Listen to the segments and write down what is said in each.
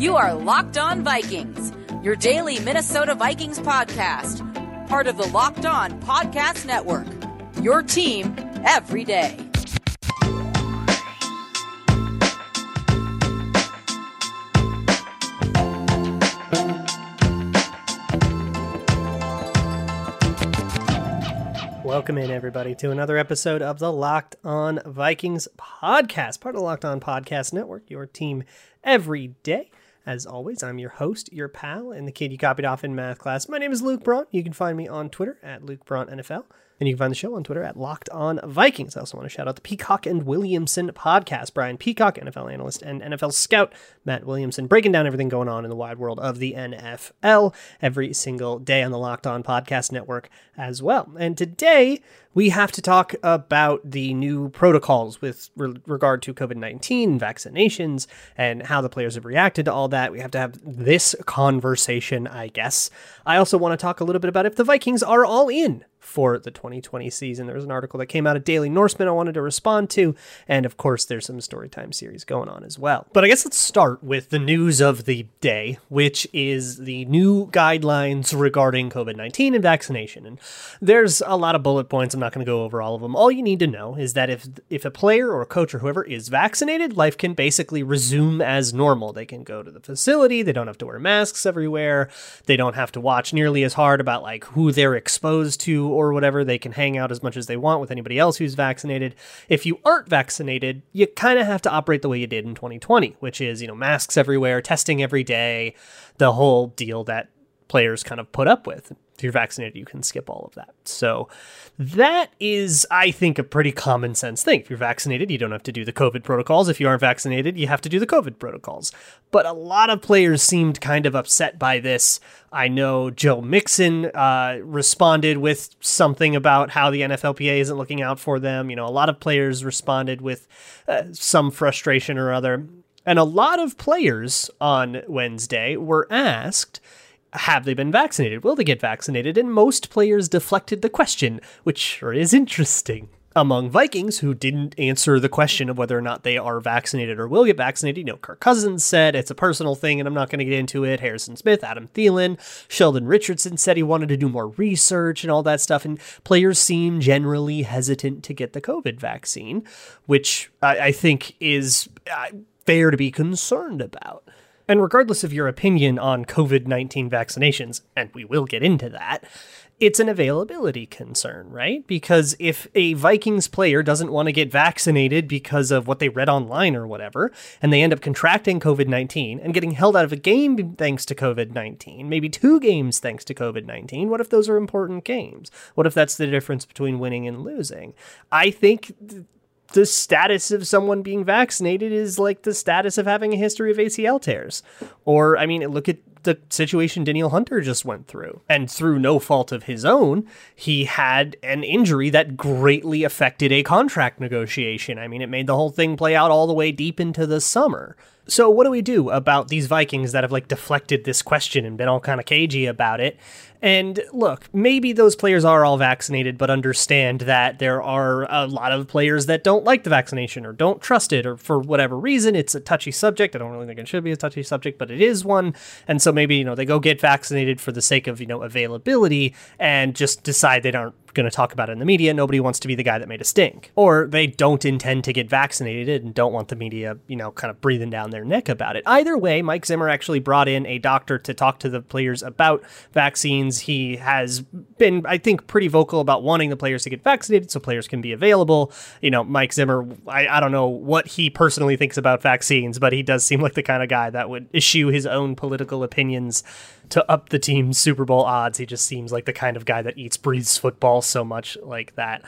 You are Locked On Vikings, your daily Minnesota Vikings podcast, part of the Locked On Podcast Network. Your team every day. Welcome in, everybody, to another episode of the Locked On Vikings podcast, part of the Locked On Podcast Network, your team every day. As always, I'm your host, your pal, and the kid you copied off in math class. My name is Luke Braun. You can find me on Twitter at Luke Braun NFL. And you can find the show on Twitter at Locked On Vikings. I also want to shout out the Peacock and Williamson podcast. Brian Peacock, NFL analyst and NFL scout. Matt Williamson breaking down everything going on in the wide world of the NFL every single day on the Locked On Podcast Network as well. And today we have to talk about the new protocols with re- regard to COVID 19 vaccinations and how the players have reacted to all that. We have to have this conversation, I guess. I also want to talk a little bit about if the Vikings are all in for the 2020 season. There was an article that came out of Daily Norseman I wanted to respond to, and of course, there's some Storytime series going on as well. But I guess let's start with the news of the day, which is the new guidelines regarding COVID 19 and vaccination. And there's a lot of bullet points. I'm not going to go over all of them. All you need to know is that if if a player or a coach or whoever is vaccinated, life can basically resume as normal. They can go to the facility. They don't have to wear masks everywhere. They don't have to watch nearly as hard about like who they're exposed to or whatever. They can hang out as much as they want with anybody else who's vaccinated. If you aren't vaccinated, you kind of have to operate the way you did in 2020, which is, you know, masks everywhere, testing every day, the whole deal that players kind of put up with. If you're vaccinated, you can skip all of that. So that is, I think, a pretty common sense thing. If you're vaccinated, you don't have to do the COVID protocols. If you aren't vaccinated, you have to do the COVID protocols. But a lot of players seemed kind of upset by this. I know Joe Mixon uh, responded with something about how the NFLPA isn't looking out for them. You know, a lot of players responded with uh, some frustration or other. And a lot of players on Wednesday were asked have they been vaccinated? Will they get vaccinated? And most players deflected the question, which sure is interesting. Among Vikings who didn't answer the question of whether or not they are vaccinated or will get vaccinated, you know, Kirk Cousins said it's a personal thing and I'm not going to get into it. Harrison Smith, Adam Thielen, Sheldon Richardson said he wanted to do more research and all that stuff. And players seem generally hesitant to get the COVID vaccine, which I, I think is uh, fair to be concerned about. And regardless of your opinion on COVID 19 vaccinations, and we will get into that, it's an availability concern, right? Because if a Vikings player doesn't want to get vaccinated because of what they read online or whatever, and they end up contracting COVID 19 and getting held out of a game thanks to COVID 19, maybe two games thanks to COVID 19, what if those are important games? What if that's the difference between winning and losing? I think. Th- the status of someone being vaccinated is like the status of having a history of ACL tears. Or, I mean, look at the situation Danielle Hunter just went through. And through no fault of his own, he had an injury that greatly affected a contract negotiation. I mean, it made the whole thing play out all the way deep into the summer. So, what do we do about these Vikings that have like deflected this question and been all kind of cagey about it? And look, maybe those players are all vaccinated, but understand that there are a lot of players that don't like the vaccination or don't trust it, or for whatever reason, it's a touchy subject. I don't really think it should be a touchy subject, but it is one. And so maybe, you know, they go get vaccinated for the sake of, you know, availability and just decide they aren't going to talk about it in the media. Nobody wants to be the guy that made a stink. Or they don't intend to get vaccinated and don't want the media, you know, kind of breathing down their neck about it. Either way, Mike Zimmer actually brought in a doctor to talk to the players about vaccines. He has been, I think, pretty vocal about wanting the players to get vaccinated so players can be available. You know, Mike Zimmer, I, I don't know what he personally thinks about vaccines, but he does seem like the kind of guy that would issue his own political opinions to up the team's Super Bowl odds. He just seems like the kind of guy that eats, breathes football so much like that.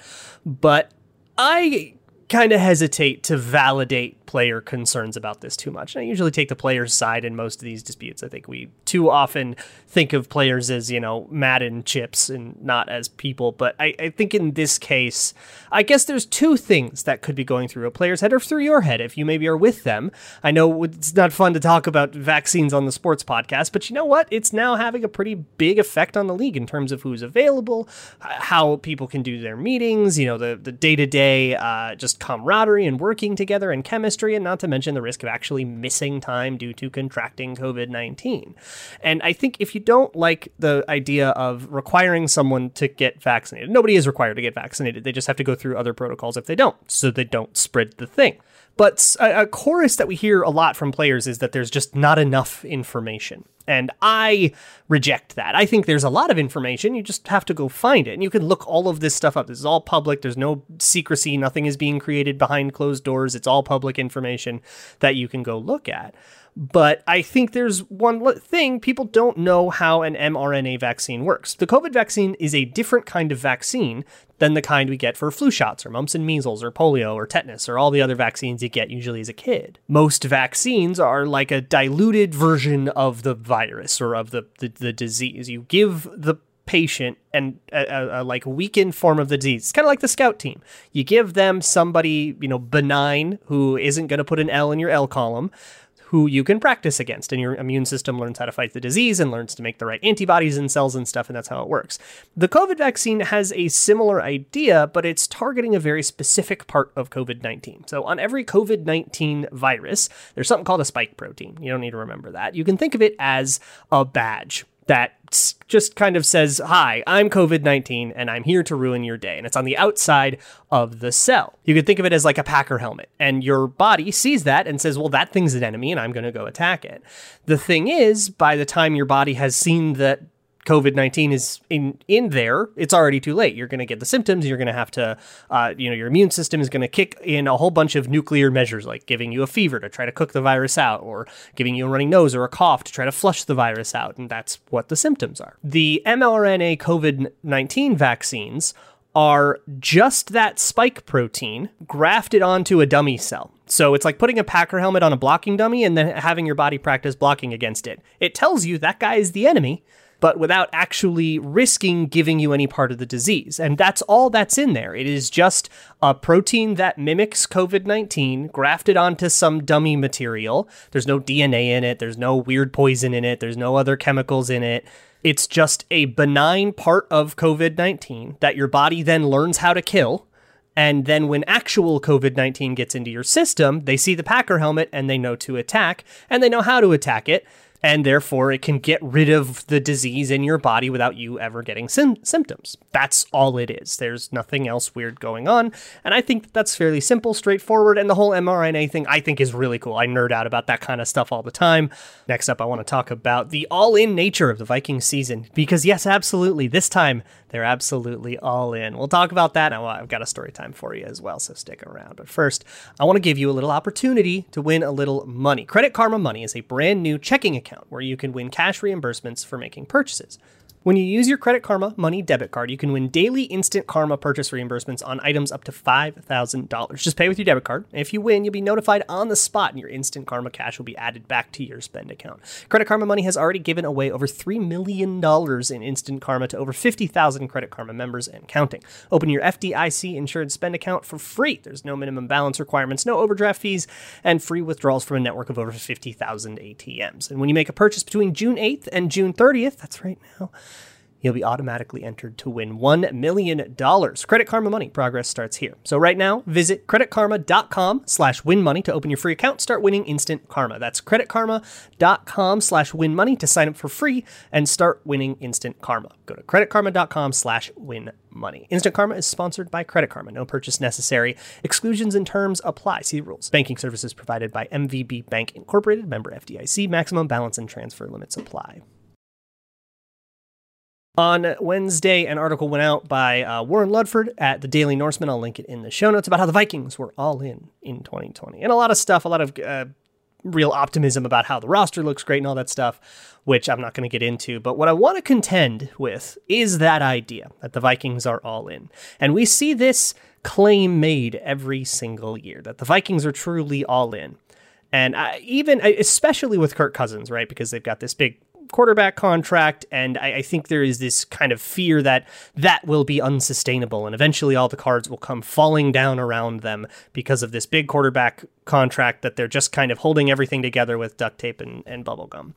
But I kind of hesitate to validate player concerns about this too much. And I usually take the player's side in most of these disputes. I think we too often think of players as, you know, Madden chips and not as people. But I, I think in this case, I guess there's two things that could be going through a player's head or through your head if you maybe are with them. I know it's not fun to talk about vaccines on the sports podcast, but you know what? It's now having a pretty big effect on the league in terms of who's available, how people can do their meetings, you know, the, the day-to-day uh, just camaraderie and working together and chemistry history, and not to mention the risk of actually missing time due to contracting COVID 19. And I think if you don't like the idea of requiring someone to get vaccinated, nobody is required to get vaccinated. They just have to go through other protocols if they don't, so they don't spread the thing. But a, a, chorus that we hear a lot from players is that there's just not enough information. And I reject that. I think there's a lot of information. You just have to go find it. And you can look all of this stuff up. This is all public. There's no secrecy. Nothing is being created behind closed doors. It's all public information that you can go look at. But I think there's one thing people don't know how an mRNA vaccine works. The COVID vaccine is a different kind of vaccine than the kind we get for flu shots or mumps and measles or polio or tetanus or all the other vaccines you get usually as a kid. Most vaccines are like a diluted version of the virus or of the, the, the disease. You give the patient and a, a, a, like weakened form of the disease. It's kind of like the scout team. You give them somebody, you know, benign who isn't going to put an L in your L column who you can practice against, and your immune system learns how to fight the disease and learns to make the right antibodies and cells and stuff, and that's how it works. The COVID vaccine has a similar idea, but it's targeting a very specific part of COVID 19. So, on every COVID 19 virus, there's something called a spike protein. You don't need to remember that. You can think of it as a badge that just kind of says, Hi, I'm COVID 19 and I'm here to ruin your day. And it's on the outside of the cell. You could think of it as like a Packer helmet, and your body sees that and says, Well, that thing's an enemy and I'm going to go attack it. The thing is, by the time your body has seen that COVID nineteen is in in there, it's already too late. You're going to get the symptoms. You're going to have to, uh, you know, your immune system is going to kick in a whole bunch of nuclear measures, like giving you a fever to try to cook the virus out, or giving you a running nose or a cough to try to flush the virus out, and that's what the symptoms are. The mRNA COVID nineteen vaccines are just that spike protein grafted onto a dummy cell. So it's like putting a Packer helmet on a blocking dummy and then having your body practice blocking against it. It tells you that guy is the enemy, but without actually risking giving you any part of the disease. And that's all that's in there. It is just a protein that mimics COVID 19 grafted onto some dummy material. There's no DNA in it, there's no weird poison in it, there's no other chemicals in it. It's just a benign part of COVID 19 that your body then learns how to kill. And then when actual COVID 19 gets into your system, they see the Packer helmet and they know to attack and they know how to attack it and therefore it can get rid of the disease in your body without you ever getting sim- symptoms. That's all it is. There's nothing else weird going on, and I think that that's fairly simple, straightforward, and the whole mRNA thing I think is really cool. I nerd out about that kind of stuff all the time. Next up, I want to talk about the all-in nature of the Viking season because yes, absolutely, this time they're absolutely all in. We'll talk about that. Now, I've got a story time for you as well, so stick around. But first, I want to give you a little opportunity to win a little money. Credit Karma Money is a brand new checking account where you can win cash reimbursements for making purchases. When you use your Credit Karma Money debit card, you can win daily instant Karma purchase reimbursements on items up to $5,000. Just pay with your debit card. If you win, you'll be notified on the spot and your instant Karma cash will be added back to your spend account. Credit Karma Money has already given away over $3 million in instant Karma to over 50,000 Credit Karma members and counting. Open your FDIC insured spend account for free. There's no minimum balance requirements, no overdraft fees, and free withdrawals from a network of over 50,000 ATMs. And when you make a purchase between June 8th and June 30th, that's right now, you'll be automatically entered to win $1 million. Credit Karma Money progress starts here. So right now, visit creditkarma.com slash win money to open your free account. Start winning instant karma. That's creditkarma.com slash win money to sign up for free and start winning instant karma. Go to creditkarma.com slash win money. Instant Karma is sponsored by Credit Karma. No purchase necessary. Exclusions and terms apply. See rules. Banking services provided by MVB Bank Incorporated, member FDIC. Maximum balance and transfer limits apply. On Wednesday, an article went out by uh, Warren Ludford at the Daily Norseman. I'll link it in the show notes about how the Vikings were all in in 2020. And a lot of stuff, a lot of uh, real optimism about how the roster looks great and all that stuff, which I'm not going to get into. But what I want to contend with is that idea that the Vikings are all in. And we see this claim made every single year that the Vikings are truly all in. And I, even, especially with Kirk Cousins, right? Because they've got this big quarterback contract, and I, I, think there is this kind of fear that that will be unsustainable, and eventually all the cards will come falling down around them because of this big quarterback contract that they're just kind of holding everything together with duct tape and, and bubble gum.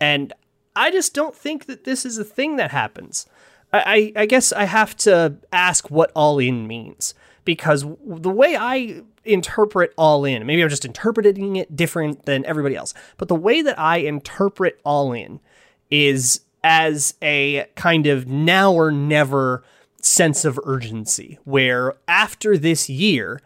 And I just don't think that this is a thing that happens. I, I, I guess I have to ask what all in means because the way I interpret all in, maybe I'm just interpreting it different than everybody else, but the way that I interpret all in is as a kind of now or never sense of urgency, where after this year,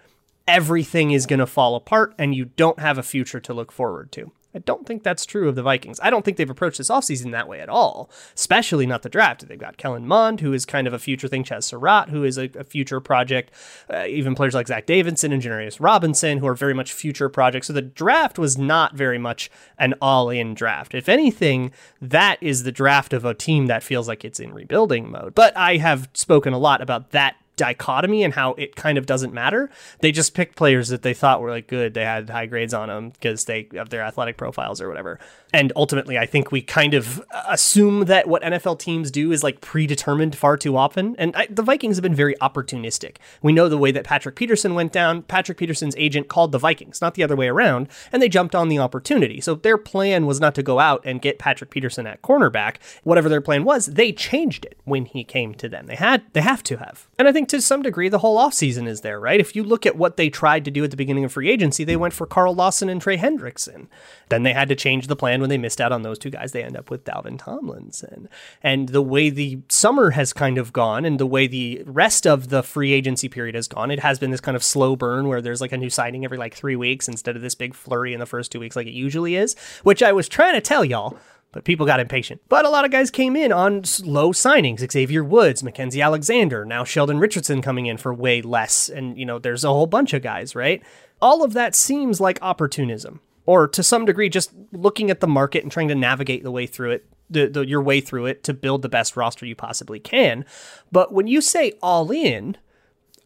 everything is going to fall apart and you don't have a future to look forward to. I don't think that's true of the Vikings. I don't think they've approached this offseason that way at all, especially not the draft. They've got Kellen Mond, who is kind of a future thing, Chazz Surratt, who is a, a future project, uh, even players like Zach Davidson and Janarius Robinson, who are very much future projects. So the draft was not very much an all in draft. If anything, that is the draft of a team that feels like it's in rebuilding mode. But I have spoken a lot about that dichotomy and how it kind of doesn't matter. They just picked players that they thought were like good. They had high grades on them because they have their athletic profiles or whatever. And ultimately, I think we kind of assume that what NFL teams do is like predetermined far too often. And I, the Vikings have been very opportunistic. We know the way that Patrick Peterson went down. Patrick Peterson's agent called the Vikings, not the other way around, and they jumped on the opportunity. So their plan was not to go out and get Patrick Peterson at cornerback. Whatever their plan was, they changed it when he came to them. They had, they have to have. And I think to some degree, the whole offseason is there, right? If you look at what they tried to do at the beginning of free agency, they went for Carl Lawson and Trey Hendrickson. Then they had to change the plan when they missed out on those two guys. They end up with Dalvin Tomlinson. And the way the summer has kind of gone and the way the rest of the free agency period has gone, it has been this kind of slow burn where there's like a new signing every like three weeks instead of this big flurry in the first two weeks like it usually is, which I was trying to tell y'all but people got impatient. But a lot of guys came in on slow signings. Xavier Woods, Mackensie Alexander, now Sheldon Richardson coming in for way less. And, you know, there's a whole bunch of guys, right? All of that seems like opportunism, or to some degree, just looking at the market and trying to navigate the way through it, the, the, your way through it to build the best roster you possibly can. But when you say all in,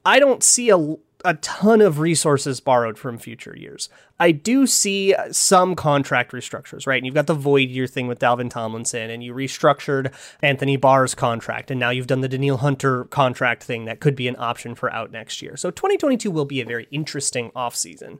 I don't see a, a ton of resources borrowed from future years. I do see some contract restructures, right? And you've got the void year thing with Dalvin Tomlinson, and you restructured Anthony Barr's contract, and now you've done the Danielle Hunter contract thing that could be an option for out next year. So 2022 will be a very interesting offseason.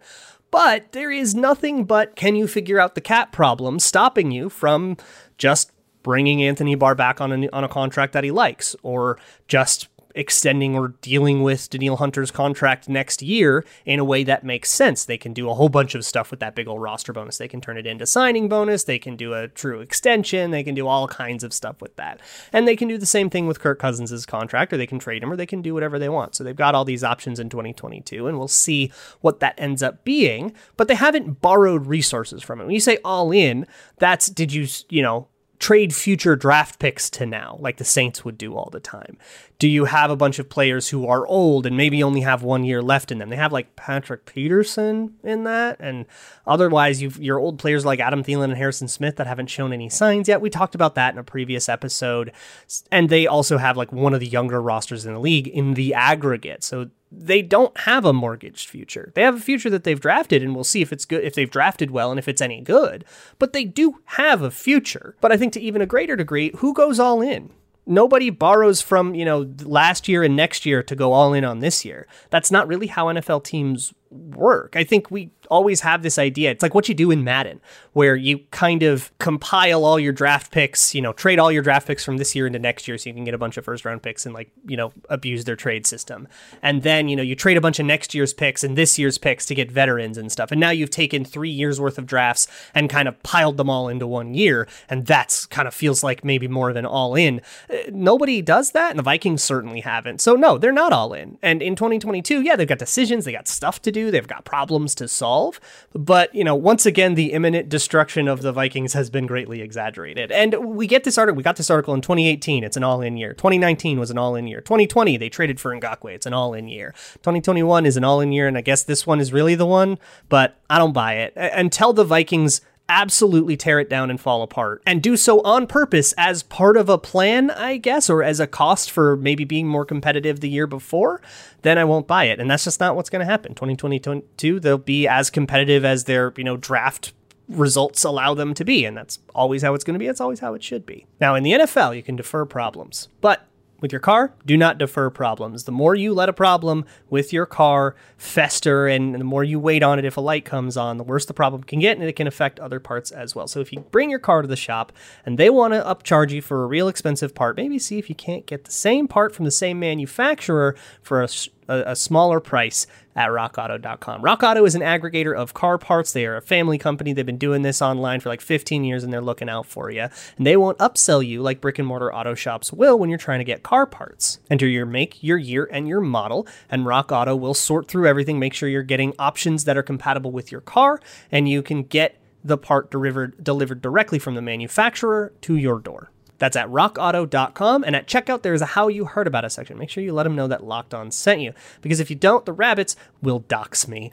But there is nothing but can you figure out the cap problem stopping you from just bringing Anthony Barr back on a, on a contract that he likes, or just extending or dealing with Danielle Hunter's contract next year in a way that makes sense. They can do a whole bunch of stuff with that big old roster bonus. They can turn it into signing bonus. They can do a true extension. They can do all kinds of stuff with that. And they can do the same thing with Kirk Cousins' contract, or they can trade him, or they can do whatever they want. So they've got all these options in 2022, and we'll see what that ends up being. But they haven't borrowed resources from it. When you say all in, that's did you, you know, trade future draft picks to now, like the Saints would do all the time? Do you have a bunch of players who are old and maybe only have one year left in them? They have like Patrick Peterson in that, and otherwise, you've your old players like Adam Thielen and Harrison Smith that haven't shown any signs yet. We talked about that in a previous episode, and they also have like one of the younger rosters in the league in the aggregate. So they don't have a mortgaged future. They have a future that they've drafted, and we'll see if it's good, if they've drafted well, and if it's any good. But they do have a future. But I think to even a greater degree, who goes all in? Nobody borrows from, you know, last year and next year to go all in on this year. That's not really how NFL teams work. I think we always have this idea. It's like what you do in Madden, where you kind of compile all your draft picks, you know, trade all your draft picks from this year into next year so you can get a bunch of first round picks and like, you know, abuse their trade system. And then, you know, you trade a bunch of next year's picks and this year's picks to get veterans and stuff. And now you've taken three years worth of drafts and kind of piled them all into one year. And that's kind of feels like maybe more of an all in. Uh, nobody does that. And the Vikings certainly haven't. So, no, they're not all in. And in 2022, yeah, they've got decisions, they got stuff to do, they've got problems to solve. But, you know, once again, the imminent destruction of the Vikings has been greatly exaggerated. And we get this article, we got this article in 2018, it's an all in year. 2019 was an all in year. 2020, they traded for Ngakoue, it's an all in year. 2021 is an all in year, and I guess this one is really the one, but I don't buy it. Until the Vikings absolutely tear it down and fall apart and do so on purpose as part of a plan, I guess, or as a cost for maybe being more competitive the year before, then I won't buy it. And that's just not what's going to happen. 2022, they'll be as competitive as their, you know, draft results allow them to be. And that's always how it's going to be. It's always how it should be. Now, in the NFL, you can defer problems, but with your car, do not defer problems. The more you let a problem with your car fester and the more you wait on it if a light comes on, the worse the problem can get and it can affect other parts as well. So if you bring your car to the shop and they want to upcharge you for a real expensive part, maybe see if you can't get the same part from the same manufacturer for a a, a smaller price at rockauto.com. Rock Auto is an aggregator of car parts. They are a family company. They've been doing this online for like 15 years and they're looking out for you. And they won't upsell you like brick and mortar auto shops will when you're trying to get car parts. Enter your make, your year, and your model, and Rock Auto will sort through everything, make sure you're getting options that are compatible with your car, and you can get the part delivered delivered directly from the manufacturer to your door. That's at rockauto.com. And at checkout, there is a How You Heard About Us section. Make sure you let them know that Locked On sent you. Because if you don't, the rabbits will dox me.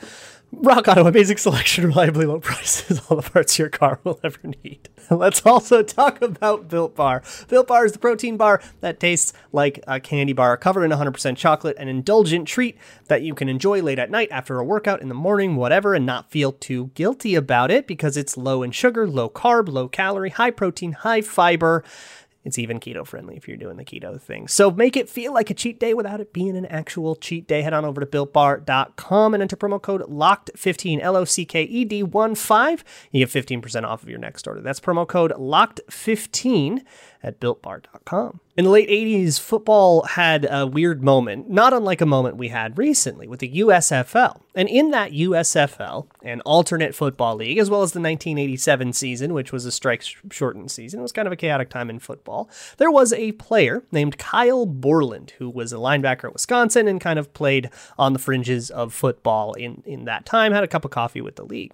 Rock Auto, amazing selection, reliably low prices, all the parts your car will ever need. Let's also talk about Built Bar. Built Bar is the protein bar that tastes like a candy bar, covered in 100% chocolate, an indulgent treat that you can enjoy late at night after a workout, in the morning, whatever, and not feel too guilty about it because it's low in sugar, low carb, low calorie, high protein, high fiber. It's even keto friendly if you're doing the keto thing. So make it feel like a cheat day without it being an actual cheat day. Head on over to builtbar.com and enter promo code LOCKED15, L O C K E D 1 5. You get 15% off of your next order. That's promo code LOCKED15 at builtbar.com. In the late 80s, football had a weird moment, not unlike a moment we had recently with the USFL. And in that USFL, an alternate football league, as well as the 1987 season, which was a strike shortened season, it was kind of a chaotic time in football, there was a player named Kyle Borland, who was a linebacker at Wisconsin and kind of played on the fringes of football in, in that time, had a cup of coffee with the league.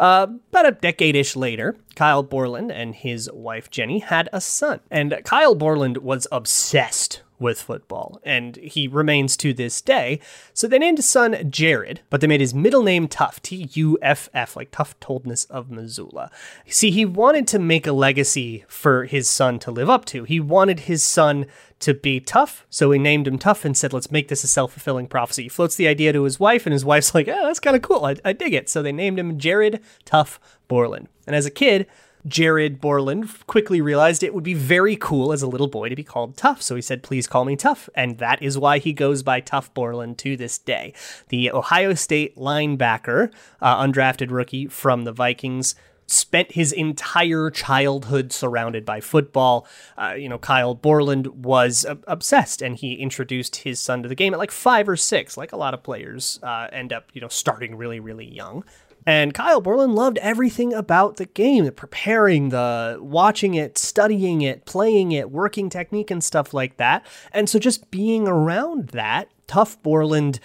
Uh, about a decade ish later, Kyle Borland and his wife Jenny had a son. And Kyle Borland was obsessed with football, and he remains to this day. So they named his son Jared, but they made his middle name Tuff, T U F F, like Tough Toldness of Missoula. See, he wanted to make a legacy for his son to live up to. He wanted his son to be tough, so he named him Tough and said, let's make this a self fulfilling prophecy. He floats the idea to his wife, and his wife's like, yeah, that's kind of cool. I, I dig it. So they named him Jared Tuf Borland. And as a kid, Jared Borland quickly realized it would be very cool as a little boy to be called Tough, so he said, Please call me Tough. And that is why he goes by Tuf Borland to this day. The Ohio State linebacker, uh, undrafted rookie from the Vikings, spent his entire childhood surrounded by football. Uh, you know, Kyle Borland was uh, obsessed, and he introduced his son to the game at like five or six, like a lot of players uh, end up, you know, starting really, really young. And Kyle Borland loved everything about the game, the preparing, the watching it, studying it, playing it, working technique and stuff like that. And so just being around that, Tuf Borland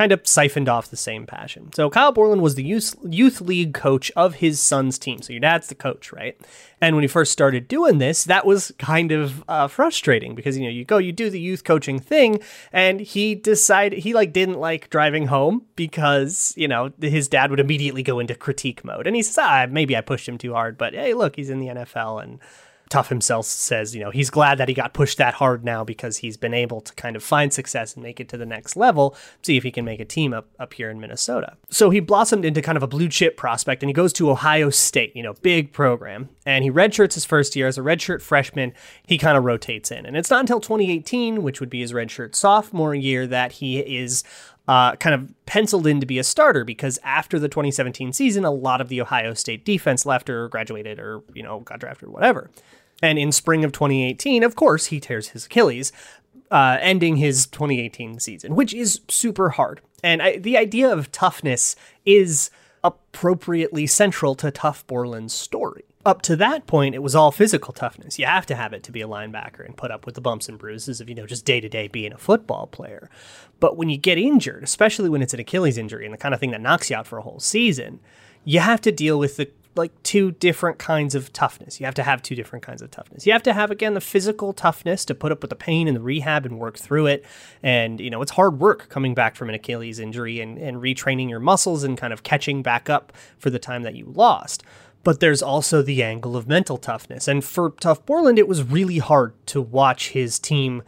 kind of siphoned off the same passion. So Kyle Borland was the youth, youth league coach of his son's team. So your dad's the coach, right? And when he first started doing this, that was kind of uh, frustrating because you know you go, you do the youth coaching thing, and he decided he like didn't like driving home because you know his dad would immediately go into critique mode, and he says, ah, maybe I pushed him too hard, but hey, look, he's in the NFL and Tuf himself says, you know, he's glad that he got pushed that hard now because he's been able to kind of find success and make it to the next level, see if he can make a team up, up here in Minnesota. So he blossomed into kind of a blue chip prospect and he goes to Ohio State, you know, big program. And he redshirts his first year as a redshirt freshman. He kind of rotates in. And it's not until 2018, which would be his redshirt sophomore year, that he is uh, kind of penciled in to be a starter because after the 2017 season, a lot of the Ohio State defense left or graduated or, you know, got drafted or whatever. And in spring of 2018, of course, he tears his Achilles, uh, ending his 2018 season, which is super hard. And I, the idea of toughness is appropriately central to Tuf Borland's story. Up to that point, it was all physical toughness. You have to have it to be a linebacker and put up with the bumps and bruises of, you know, just day to day being a football player. But when you get injured, especially when it's an Achilles injury and the kind of thing that knocks you out for a whole season, you have to deal with the like two different kinds of toughness. You have to have two different kinds of toughness. You have to have again the physical toughness to put up with the pain and the rehab and work through it. And you know, it's hard work coming back from an Achilles injury and, and retraining your muscles and kind of catching back up for the time that you lost. But there's also the angle of mental toughness. And for Tuf Borland, it was really hard to watch his team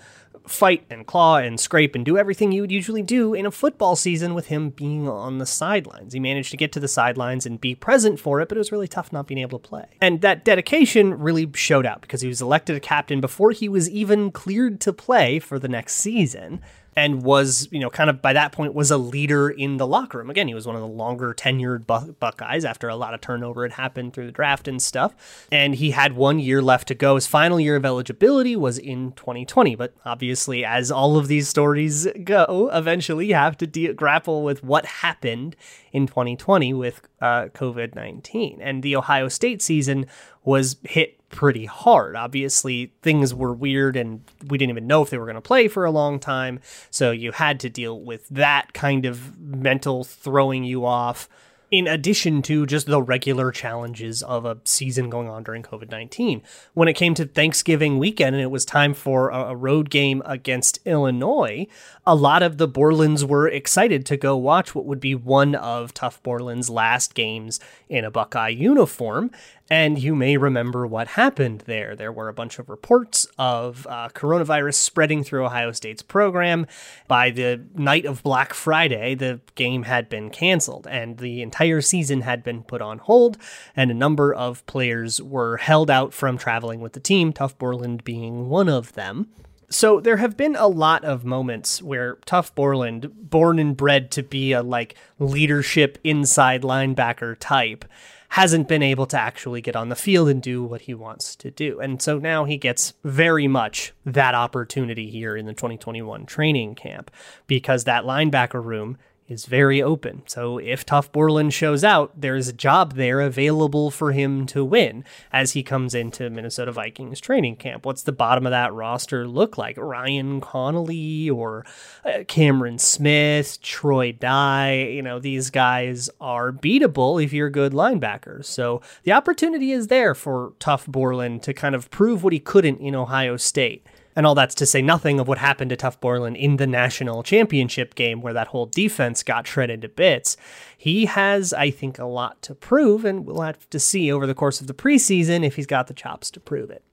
fight and claw and scrape and do everything you would usually do in a football season with him being on the sidelines. He managed to get to the sidelines and be present for it, but it was really tough not being able to play. And that dedication really showed out because he was elected a captain before he was even cleared to play for the next season. And was, you know, kind of by that point was a leader in the locker room. Again, he was one of the longer tenured Buckeyes after a lot of turnover had happened through the draft and stuff. And he had one year left to go. His final year of eligibility was in 2020. But obviously, as all of these stories go, eventually you have to de- grapple with what happened in 2020 with uh, COVID 19. And the Ohio State season was hit pretty hard. Obviously, things were weird and we didn't even know if they were going to play for a long time. So you had to deal with that kind of mental throwing you off in addition to just the regular challenges of a season going on during COVID 19. When it came to Thanksgiving weekend and it was time for a, road game against Illinois, a lot of the Borlands were excited to go watch what would be one of Tuf Borland's last games in a Buckeye uniform. And you may remember what happened there. There were a bunch of reports of uh, coronavirus spreading through Ohio State's program. By the night of Black Friday, the game had been canceled and the entire season had been put on hold, and a number of players were held out from traveling with the team, Tuf Borland being one of them. So there have been a lot of moments where Tuf Borland, born and bred to be a like leadership inside linebacker type, hasn't been able to actually get on the field and do what he wants to do. And so now he gets very much that opportunity here in the 2021 training camp because that linebacker room is very open. So if Tuf Borland shows out, there's a job there available for him to win as he comes into Minnesota Vikings training camp. What's the bottom of that roster look like? Ryan Connelly or uh, Cameron Smith, Troy Dye, you know, these guys are beatable if you're good linebackers. So the opportunity is there for Tuf Borland to kind of prove what he couldn't in Ohio State. And all that's to say nothing of what happened to Tuf Borland in the national championship game where that whole defense got shredded to bits. He has, I think, a lot to prove, and we'll have to see over the course of the preseason if he's got the chops to prove it.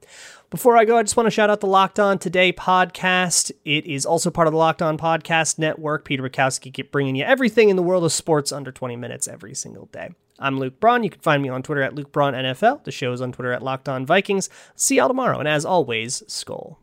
Before I go, I just want to shout out the Locked On Today podcast. It is also part of the Locked On Podcast Network. Peter Bukowski keep bringing you everything in the world of sports under 20 minutes every single day. I'm Luke Braun. You can find me on Twitter at Luke Braun NFL. The show is on Twitter at Locked On Vikings. See y'all tomorrow, and as always, Skol.